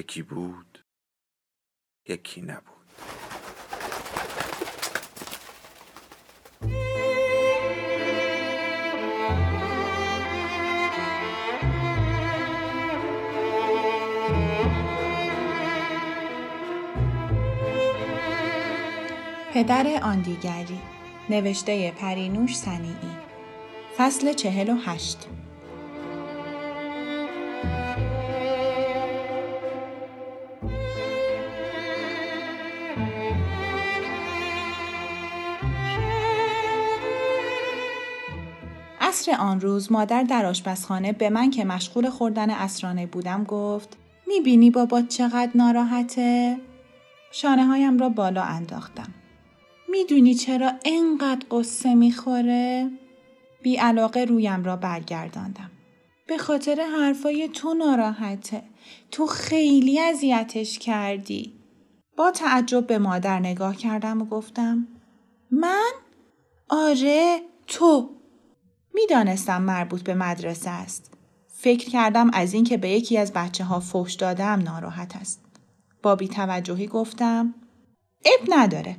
یکی بود یکی نبود. پدر آن دیگری نوشته پرینوش سنیعی فصل چهل و هشت. عصر آن روز مادر در آشپزخانه به من که مشغول خوردن اسرانه بودم گفت می‌بینی بابا چقدر ناراحته؟ شانه هایم را بالا انداختم. می‌دونی چرا انقدر قصه می‌خوره؟ بی علاقه رویم را برگرداندم. به خاطر حرفای تو ناراحته. تو خیلی اذیتش کردی. با تعجب به مادر نگاه کردم و گفتم من؟ آره تو می‌دانستم مربوط به مدرسه است. فکر کردم از اینکه به یکی از بچه ها فوش دادم ناراحت است. با توجهی گفتم اب نداره.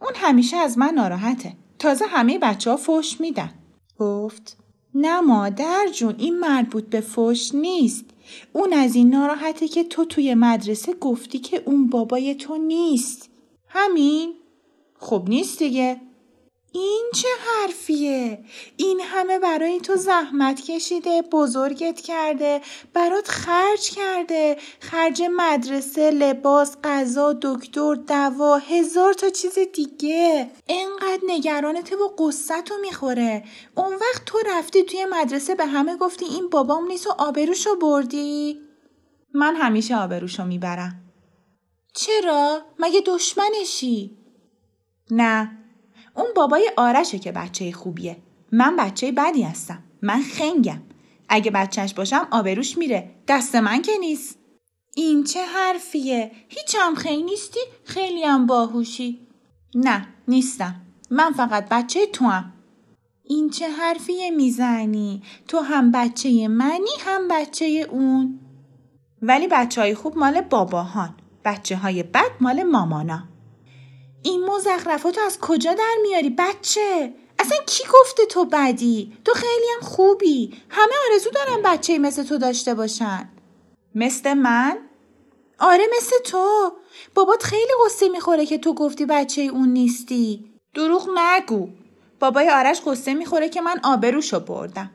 اون همیشه از من ناراحته. تازه همه بچه ها فوش میدن. گفت نه مادر جون این مربوط به فوش نیست. اون از این ناراحته که تو توی مدرسه گفتی که اون بابای تو نیست. همین؟ خب نیست دیگه. این چه حرفیه؟ این همه برای تو زحمت کشیده، بزرگت کرده، برات خرج کرده، خرج مدرسه، لباس، غذا، دکتر، دوا، هزار تا چیز دیگه. انقدر نگرانته و قصت می‌خوره. اون وقت تو رفتی توی مدرسه به همه گفتی این بابام نیست و آبروشو بردی؟ من همیشه آبروشو می‌برم. چرا؟ مگه دشمنشی؟ نه اون بابای آرشه که بچه خوبیه. من بچه بدی هستم. من خنگم. اگه بچهش باشم آبروش میره. دست من که نیست. این چه حرفیه؟ هیچ هم خیلی نیستی؟ خیلی هم باهوشی. نه نیستم. من فقط بچه تو هم. این چه حرفیه می‌زنی؟ تو هم بچه منی هم بچه اون. ولی بچه های خوب مال باباهان. بچه های بد مال مامانا. این مزخرفاتو از کجا در میاری بچه؟ اصلا کی گفته تو بدی؟ تو خیلی هم خوبی. همه آرزو دارن بچه مثل تو داشته باشن. مثل من؟ آره مثل تو. بابات خیلی قصه می‌خوره که تو گفتی بچه اون نیستی. دروغ نگو. بابای آرش قصه می‌خوره که من آبروشو بردم.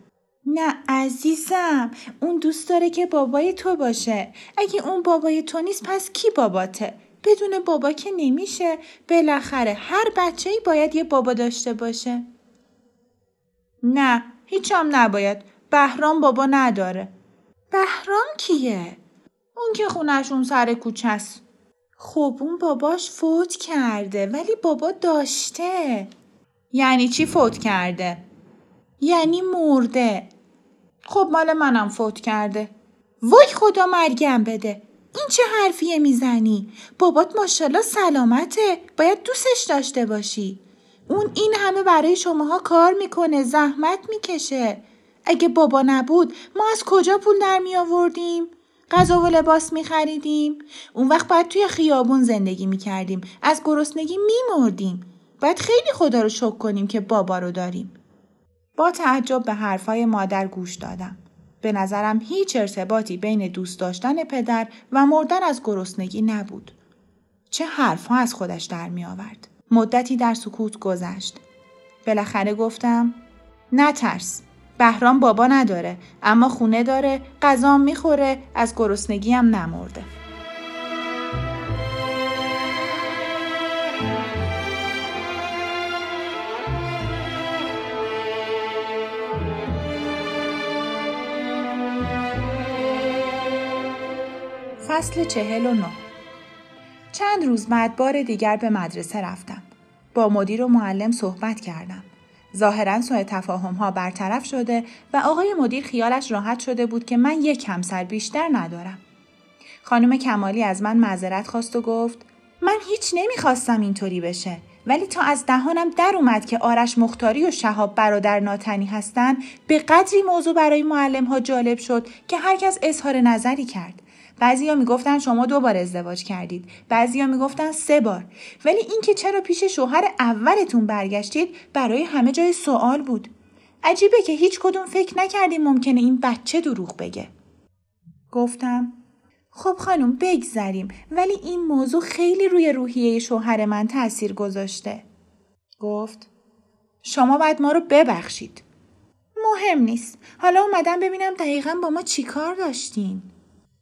نه عزیزم اون دوست داره که بابای تو باشه. اگه اون بابای تو نیست پس کی باباته؟ بدون بابا که نمیشه. بالاخره هر بچه ای باید یه بابا داشته باشه. نه هیچم نباید. بهرام بابا نداره. بهرام کیه؟ اون که خونشون سر کوچه است. خب اون باباش فوت کرده ولی بابا داشته. یعنی چی فوت کرده؟ یعنی مرده. خب مال منم فوت کرده. وای خدا مرگم بده. این چه حرفیه می‌زنی؟ بابات ماشالله سلامته باید دوستش داشته باشی اون این همه برای شماها کار می‌کنه زحمت می‌کشه اگه بابا نبود ما از کجا پول در می آوردیم؟ غذا و لباس می خریدیم؟ اون وقت باید توی خیابون زندگی می کردیم. از گرسنگی می مردیم. باید خیلی خدا رو شکر کنیم که بابا رو داریم. با تعجب به حرفای مادر گوش دادم. به نظرم هیچ ارتباطی بین دوست داشتن پدر و مردن از گرسنگی نبود. چه حرفها از خودش در می آورد. مدتی در سکوت گذشت. بالاخره گفتم نترس. بهرام بابا نداره اما خونه داره غذا می‌خوره از گرسنگی هم نمرده. فصل چهل و نه چند روز بعد بار دیگر به مدرسه رفتم. با مدیر و معلم صحبت کردم. ظاهرا سوء تفاهم ها برطرف شده و آقای مدیر خیالش راحت شده بود که من یک همسر بیشتر ندارم. خانم کمالی از من معذرت خواست و گفت من هیچ نمی‌خواستم اینطوری بشه ولی تا از دهانم در اومد که آرش مختاری و شهاب برادر ناتنی هستن به قدری موضوع برای معلم ها جالب شد که هرکس اظهار نظری کرد بعضیا می‌گفتن شما دو بار ازدواج کردید بعضیا می‌گفتن سه بار ولی اینکه چرا پیش شوهر اولتون برگشتید برای همه جای سوال بود عجیبه که هیچ کدوم فکر نکردیم ممکنه این بچه دروغ بگه گفتم خب خانم بگذریم ولی این موضوع خیلی روی روحیه شوهر من تاثیر گذاشته. گفت شما باید ما رو ببخشید. مهم نیست. حالا اومدم ببینم دقیقا با ما چی کار داشتین.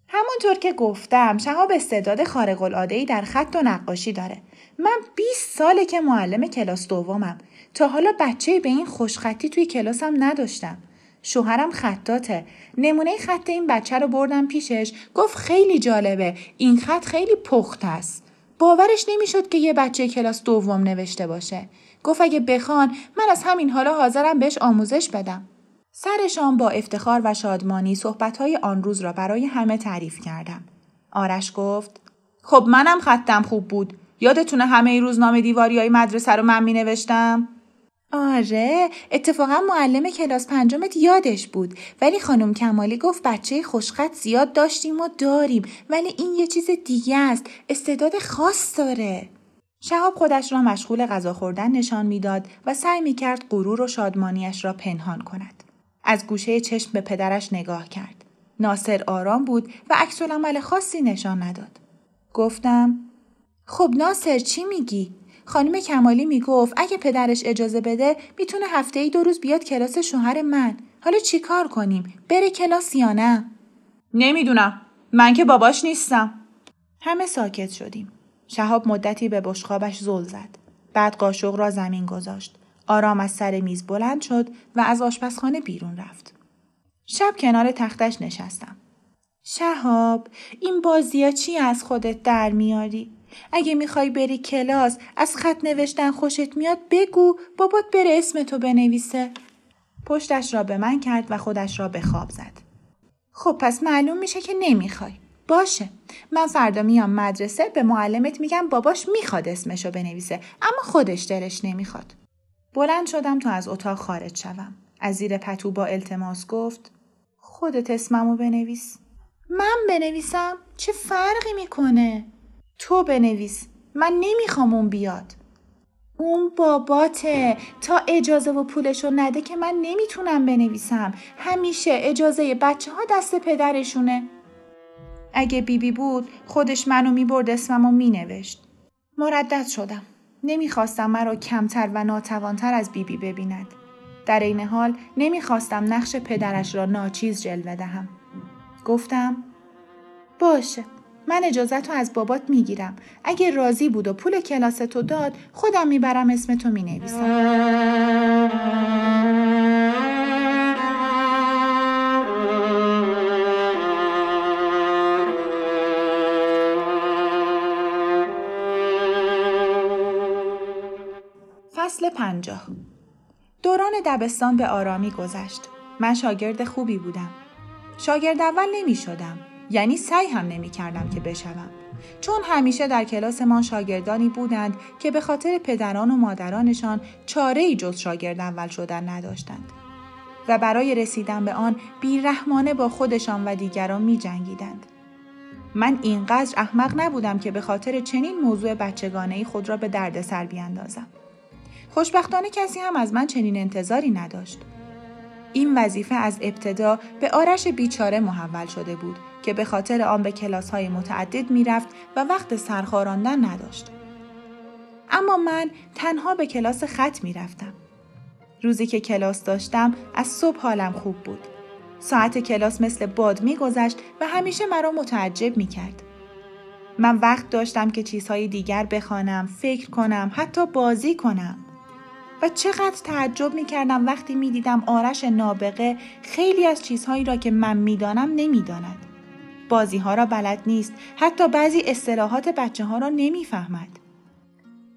همونطور که گفتم شهاب استعداد خارق العاده در خط و نقاشی داره. من 20 ساله که معلم کلاس دومم. تا حالا بچه به این خوشخطی توی کلاسم نداشتم. شوهرم خطاته نمونه خط این بچه رو بردم پیشش گفت خیلی جالبه این خط خیلی پخت است باورش نمی‌شد که یه بچه کلاس دوم نوشته باشه گفت اگه بخوان من از همین حالا حاضرم بهش آموزش بدم سرشان با افتخار و شادمانی صحبتهای آن روز را برای همه تعریف کردم. آرش گفت خب منم خطم خوب بود. یادتونه همه روزنامه دیواری های مدرسه رو من می نوشتم؟ آره اتفاقا معلم کلاس پنجمت یادش بود. ولی خانم کمالی گفت بچه خوشخط زیاد داشتیم و داریم. ولی این یه چیز دیگه است. استعداد خاص داره. شهاب خودش را مشغول غذا خوردن نشان می‌داد و سعی می‌کرد غرور و شادمانیش را پنهان کند. از گوشه چشم به پدرش نگاه کرد. ناصر آرام بود و عکس عمل خاصی نشان نداد. گفتم خب ناصر چی میگی؟ خانم کمالی می‌گفت اگه پدرش اجازه بده می‌تونه هفته ای دو روز بیاد کلاس شوهر من. حالا چی کار کنیم؟ بره کلاس یا نه؟ نمی‌دونم. من که باباش نیستم. همه ساکت شدیم. شهاب مدتی به بشخابش زل زد. بعد قاشق را زمین گذاشت. آرام از سر میز بلند شد و از آشپزخانه بیرون رفت شب کنار تختش نشستم شهاب این بازی چی از خودت در میاری اگه می‌خوای بری کلاس از خط نوشتن خوشت میاد بگو بابات بره اسم تو بنویسه. پشتش را به من کرد و خودش را به خواب زد. خب پس معلوم میشه که نمی‌خوای. باشه من فردا میام مدرسه به معلمت میگم باباش می‌خواد اسمشو بنویسه اما خودش دلش نمی‌خواد. بلند شدم تا از اتاق خارج شوم. از زیر پتو با التماس گفت خودت اسممو بنویس. من بنویسم؟ چه فرقی می‌کنه؟ تو بنویس من نمی‌خوام اون بیاد اون باباته تا اجازه و پولشو نده که من نمی‌تونم بنویسم همیشه اجازه بچه ها دست پدرشونه اگه بیبی بی بود خودش منو می‌برد اسممو مینوشت مردد شدم نمی‌خواستم مرا کمتر و ناتوانتر از بیبی بی ببیند. در این حال نمی‌خواستم نقش پدرش را ناچیز جلوه دهم. گفتم باشه من اجازت رو از بابات می‌گیرم. اگه راضی بود و پول کلاس تو داد خودم می‌برم اسم تو می‌نویسم. پنجاه دوران دبستان به آرامی گذشت. من شاگرد خوبی بودم. شاگرد اول نمی شدم. یعنی سعی هم نمی کردم که بشوم. چون همیشه در کلاسمان شاگردانی بودند که به خاطر پدران و مادرانشان چاره ای جز شاگرد اول شدن نداشتند و برای رسیدن به آن بیرحمانه با خودشان و دیگران می جنگیدند. من اینقدر احمق نبودم که به خاطر چنین موضوع بچگانه خود را به دردسر بیاندازم. خوشبختانه کسی هم از من چنین انتظاری نداشت. این وظیفه از ابتدا به آرش بیچاره محول شده بود که به خاطر آن به کلاس های متعدد می‌رفت و وقت سرخاراندن نداشت. اما من تنها به کلاس خط می رفتم. روزی که کلاس داشتم از صبح حالم خوب بود. ساعت کلاس مثل باد میگذشت و همیشه مرا متعجب می کرد. من وقت داشتم که چیزهای دیگر بخوانم، فکر کنم، حتی بازی کنم. و چقدر تعجب می کردم وقتی می دیدم آرش نابغه خیلی از چیزهایی را که من می دانم نمی داند. بازی ها را بلد نیست حتی بعضی اصطلاحات بچه ها را نمی‌فهمد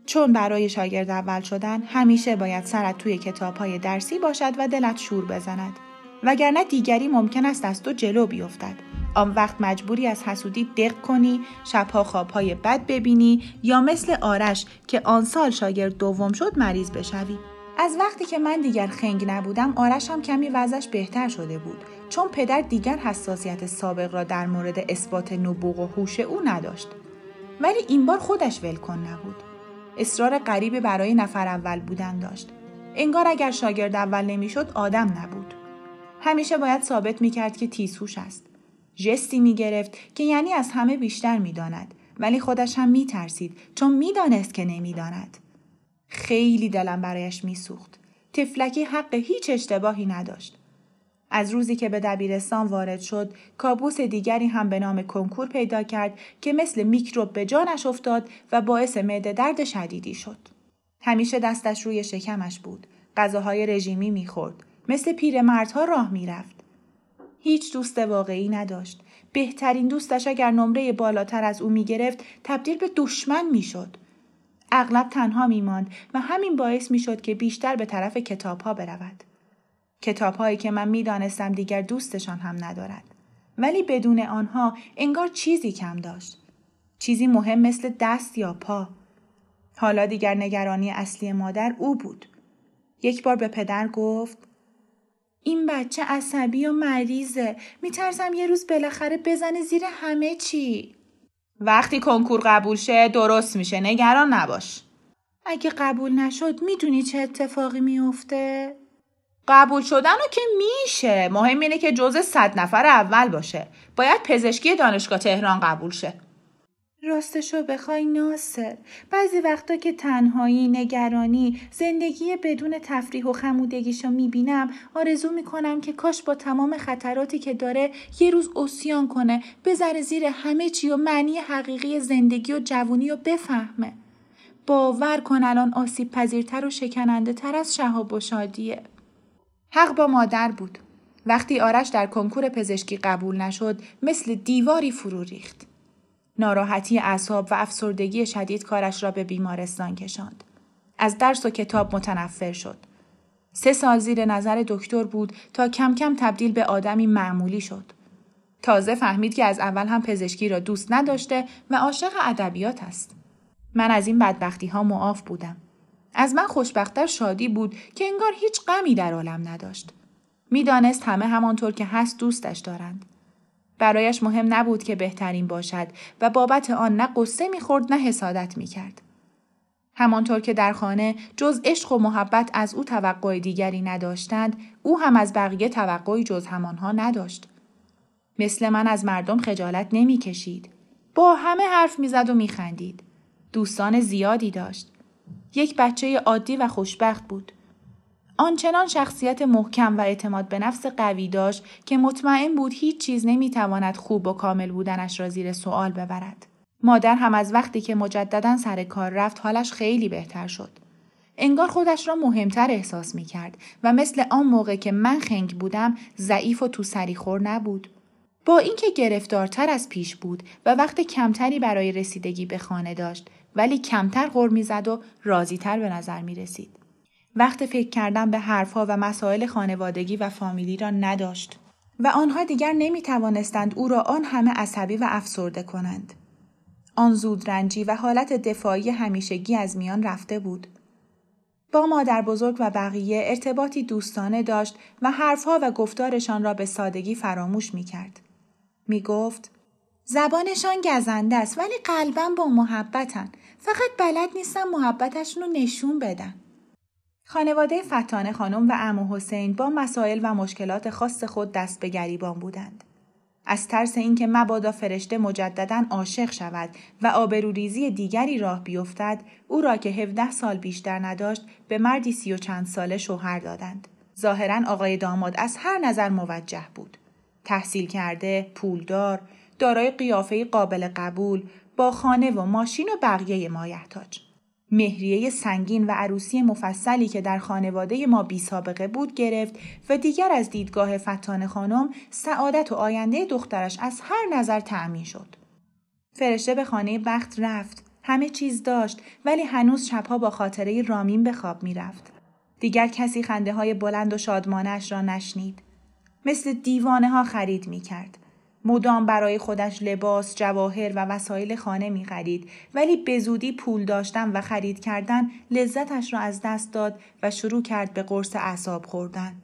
چون برای شاگرد اول شدن همیشه باید سرت توی کتاب های درسی باشد و دلت شور بزند وگرنه دیگری ممکن است از تو جلو بیفتد آن وقت مجبوری از حسودی دق کنی شبها خوابهای بد ببینی یا مثل آرش که آن سال شاگرد دوم شد مریض بشوی. از وقتی که من دیگر خنگ نبودم آرش هم کمی وضعش بهتر شده بود. چون پدر دیگر حساسیت سابق را در مورد اثبات نبوغ و هوش او نداشت. ولی این بار خودش ولکن نبود. اصرار غریبی برای نفر اول بودن داشت. انگار اگر شاگرد اول نمی‌شد آدم نبود. همیشه باید ثابت می‌کرد که تیزهوش است. ژستی می‌گرفت که یعنی از همه بیشتر می‌داند. ولی خودش هم میترسید چون می‌دانست که نمی‌داند. خیلی دلم برایش میسوخت. تفلکی حق هیچ اشتباهی نداشت. از روزی که به دبیرستان وارد شد کابوس دیگری هم به نام کنکور پیدا کرد که مثل میکروب به جانش افتاد و باعث معده درد شدیدی شد. همیشه دستش روی شکمش بود. غذاهای رژیمی می‌خورد. مثل پیرمردها راه می‌رفت. هیچ دوست واقعی نداشت. بهترین دوستش اگر نمره بالاتر از او می‌گرفت تبدیل به دشمن می‌شد. اغلب تنها میماند و همین باعث می‌شد که بیشتر به طرف کتاب ها برود. کتابهایی که من می‌دانستم دیگر دوستشان هم ندارد. ولی بدون آنها انگار چیزی کم داشت. چیزی مهم مثل دست یا پا. حالا دیگر نگرانی اصلی مادر او بود. یک بار به پدر گفت این بچه عصبی و مریضه. میترسم یه روز بالاخره بزنه زیر همه چی. وقتی کنکور قبول شه درست میشه. نگران نباش. اگه قبول نشد می‌دونی چه اتفاقی میافته؟ قبول شدن رو که میشه. مهم اینه که جز صد نفر اول باشه. باید پزشکی دانشگاه تهران قبول شه. راستشو بخوای ناصر. بعضی وقتا که تنهایی نگرانی زندگی بدون تفریح و خمودگیشو می‌بینم آرزو می‌کنم که کاش با تمام خطراتی که داره یه روز اسیان کنه بذره زیر همه چی و معنی حقیقی زندگی و جوونی رو بفهمه. باور کن الان آسیب پذیرتر و شکننده تر از شهاب و شادیه. حق با مادر بود. وقتی آرش در کنکور پزشکی قبول نشد مثل دیواری فرو ریخت. ناراحتی اعصاب و افسردگی شدید کارش را به بیمارستان کشاند. از درس و کتاب متنفر شد. سه سال زیر نظر دکتر بود تا کم کم تبدیل به آدمی معمولی شد. تازه فهمید که از اول هم پزشکی را دوست نداشته و عاشق ادبیات است. من از این بدبختی ها معاف بودم. از من خوشبختتر شادی بود که انگار هیچ غمی در عالم نداشت. می‌دانست همه همانطور که هست دوستش دارند. برایش مهم نبود که بهترین باشد و بابت آن نه قصه می‌خورد نه حسادت می‌کرد. همانطور که در خانه جز عشق و محبت از او توقع دیگری نداشتند او هم از بقیه توقعی جز همانها نداشت. مثل من از مردم خجالت نمی‌کشید. با همه حرف می‌زد و میخندید. دوستان زیادی داشت. یک بچه عادی و خوشبخت بود. آنچنان شخصیت محکم و اعتماد به نفس قوی داشت که مطمئن بود هیچ چیز نمی‌تواند خوب و کامل بودنش را زیر سوال ببرد. مادر هم از وقتی که مجددا سر کار رفت حالش خیلی بهتر شد. انگار خودش را مهمتر احساس می کرد و مثل آن موقع که من خنگ بودم ضعیف و تو خور نبود. با اینکه گرفتارتر از پیش بود و وقت کمتری برای رسیدگی به خانه داشت ولی کمتر غر می‌زد و راضیتر به نظر می رسید. وقت فکر کردن به حرفها و مسائل خانوادگی و فامیلی را نداشت و آنها دیگر نمی توانستند او را آن همه عصبی و افسرده کنند. آن زودرنجی و حالت دفاعی همیشگی از میان رفته بود. با مادر بزرگ و بقیه ارتباطی دوستانه داشت و حرفها و گفتارشان را به سادگی فراموش می کرد. می گفت زبانشان گزنده است ولی قلبا با محبتن. فقط بلد نیستن محبتشون رو نشون بدن. خانواده فتانه خانم و امو حسین با مسائل و مشکلات خاص خود دست به گریبان بودند. از ترس اینکه مبادا فرشته مجددا عاشق شود و آبروریزی دیگری راه بیفتد او را که 17 سال بیشتر نداشت به مردی سی و چند ساله شوهر دادند. ظاهرا آقای داماد از هر نظر موجه بود. تحصیل کرده پولدار دارای قیافه قابل قبول با خانه و ماشین و بقیه مایحتاج. مهریه سنگین و عروسی مفصلی که در خانواده ما بی سابقه بود گرفت و دیگر از دیدگاه فتان خانم سعادت و آینده دخترش از هر نظر تأمین شد. فرشته به خانه وقت رفت. همه چیز داشت ولی هنوز شبها با خاطره رامین به خواب می رفت. دیگر کسی خنده های بلند و شادمانش را نشنید. مثل دیوانه ها خرید می کرد. مدام برای خودش لباس، جواهر و وسایل خانه می خرید ولی به زودی پول داشتن و خرید کردن لذتش را از دست داد و شروع کرد به قرص اعصاب خوردن.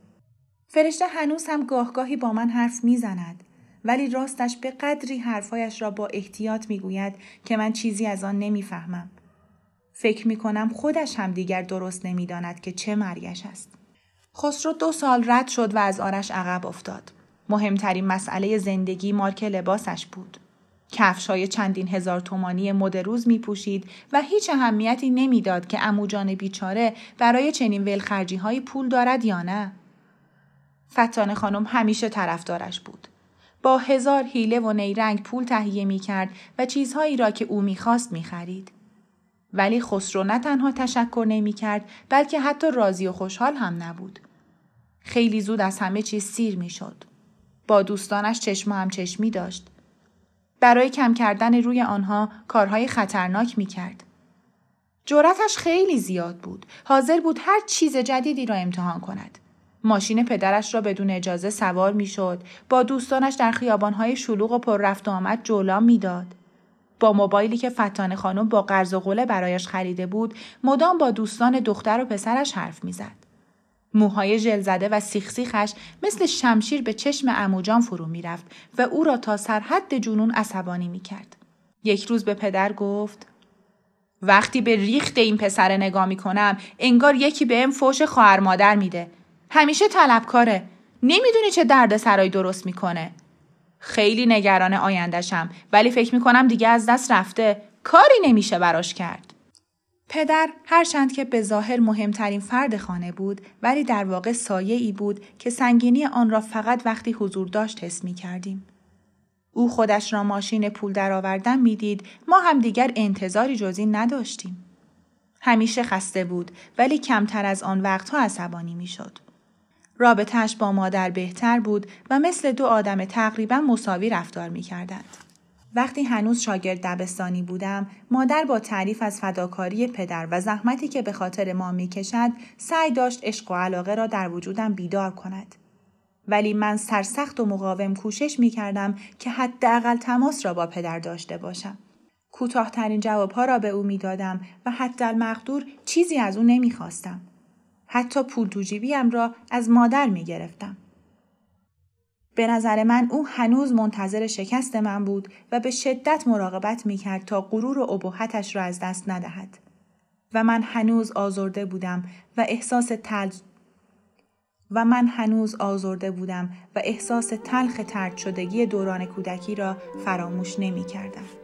فرشته هنوز هم گاهگاهی با من حرف می زند. ولی راستش به قدری حرفایش را با احتیاط می گوید که من چیزی از آن نمی‌فهمم. فکر می کنم خودش هم دیگر درست نمی‌داند که چه مرگش است. خسرو دو سال رد شد و از آرش عقب افتاد. مهمترین مسئله زندگی مارک لباسش بود. کفش های چندین هزار تومانی مد روز می پوشید و هیچ اهمیتی نمی‌داد که اموجان بیچاره برای چنین ولخرجی های پول دارد یا نه. فتان خانم همیشه طرفدارش بود. با هزار حیله و نیرنگ پول تهیه می کرد و چیزهایی را که او می‌خواست می خرید. ولی خسرو نه تنها تشکر نمی کرد بلکه حتی راضی و خوشحال هم نبود. خیلی زود از همه چیز سیر می شد. با دوستانش چشم هم چشمی داشت. برای کم کردن روی آنها کارهای خطرناک می کرد. جرأتش خیلی زیاد بود. حاضر بود هر چیز جدیدی را امتحان کند. ماشین پدرش را بدون اجازه سوار می‌شد با دوستانش در خیابانهای شلوغ و پر رفت و آمد جولان می‌داد با موبایلی که فتان خانم با قرض و قله برایش خریده بود مدام با دوستان دختر و پسرش حرف می‌زد موهای ژل زده و سیخسیخش مثل شمشیر به چشم اموجان فرو می‌رفت و او را تا سرحد جنون عصبانی می‌کرد. یک روز به پدر گفت وقتی به ریخت این پسر نگاه می‌کنم انگار یکی بهم فوش خواهر مادر میده. همیشه طلبکاره. نمی‌دونی چه درد سرای درست می‌کنه. خیلی نگران آیندهشم ولی فکر می‌کنم دیگه از دست رفته. کاری نمیشه براش کرد. پدر هرچند که به ظاهر مهمترین فرد خانه بود ولی در واقع سایه ای بود که سنگینی آن را فقط وقتی حضور داشت حس می کردیم. او خودش را ماشین پول درآوردن می‌دید ما هم دیگر انتظاری جزی نداشتیم. همیشه خسته بود ولی کمتر از آن وقتها عصبانی می‌شد. رابطهش با مادر بهتر بود و مثل دو آدم تقریبا مساوی رفتار می کردند. وقتی هنوز شاگرد دبستانی بودم، مادر با تعریف از فداکاری پدر و زحمتی که به خاطر ما می کشد، سعی داشت عشق و علاقه را در وجودم بیدار کند. ولی من سرسخت و مقاوم کوشش می کردم که حداقل تماس را با پدر داشته باشم. کوتاهترین جوابها را به او می دادم و حتی المقدور چیزی از او نمی خواستم. حتی پول تو جیبیم را از مادر می گرفتم. به نظر من او هنوز منتظر شکست من بود و به شدت مراقبت می کرد تا غرور و ابهتش را از دست ندهد. و من هنوز آزرده بودم و احساس تل و من هنوز آزرده بودم و احساس تلخ ترد شدگی دوران کودکی را فراموش نمی کردم.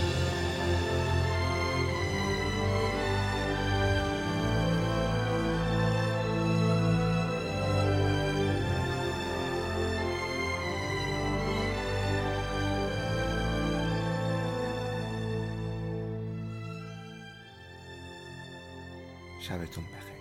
شبتون بخیر.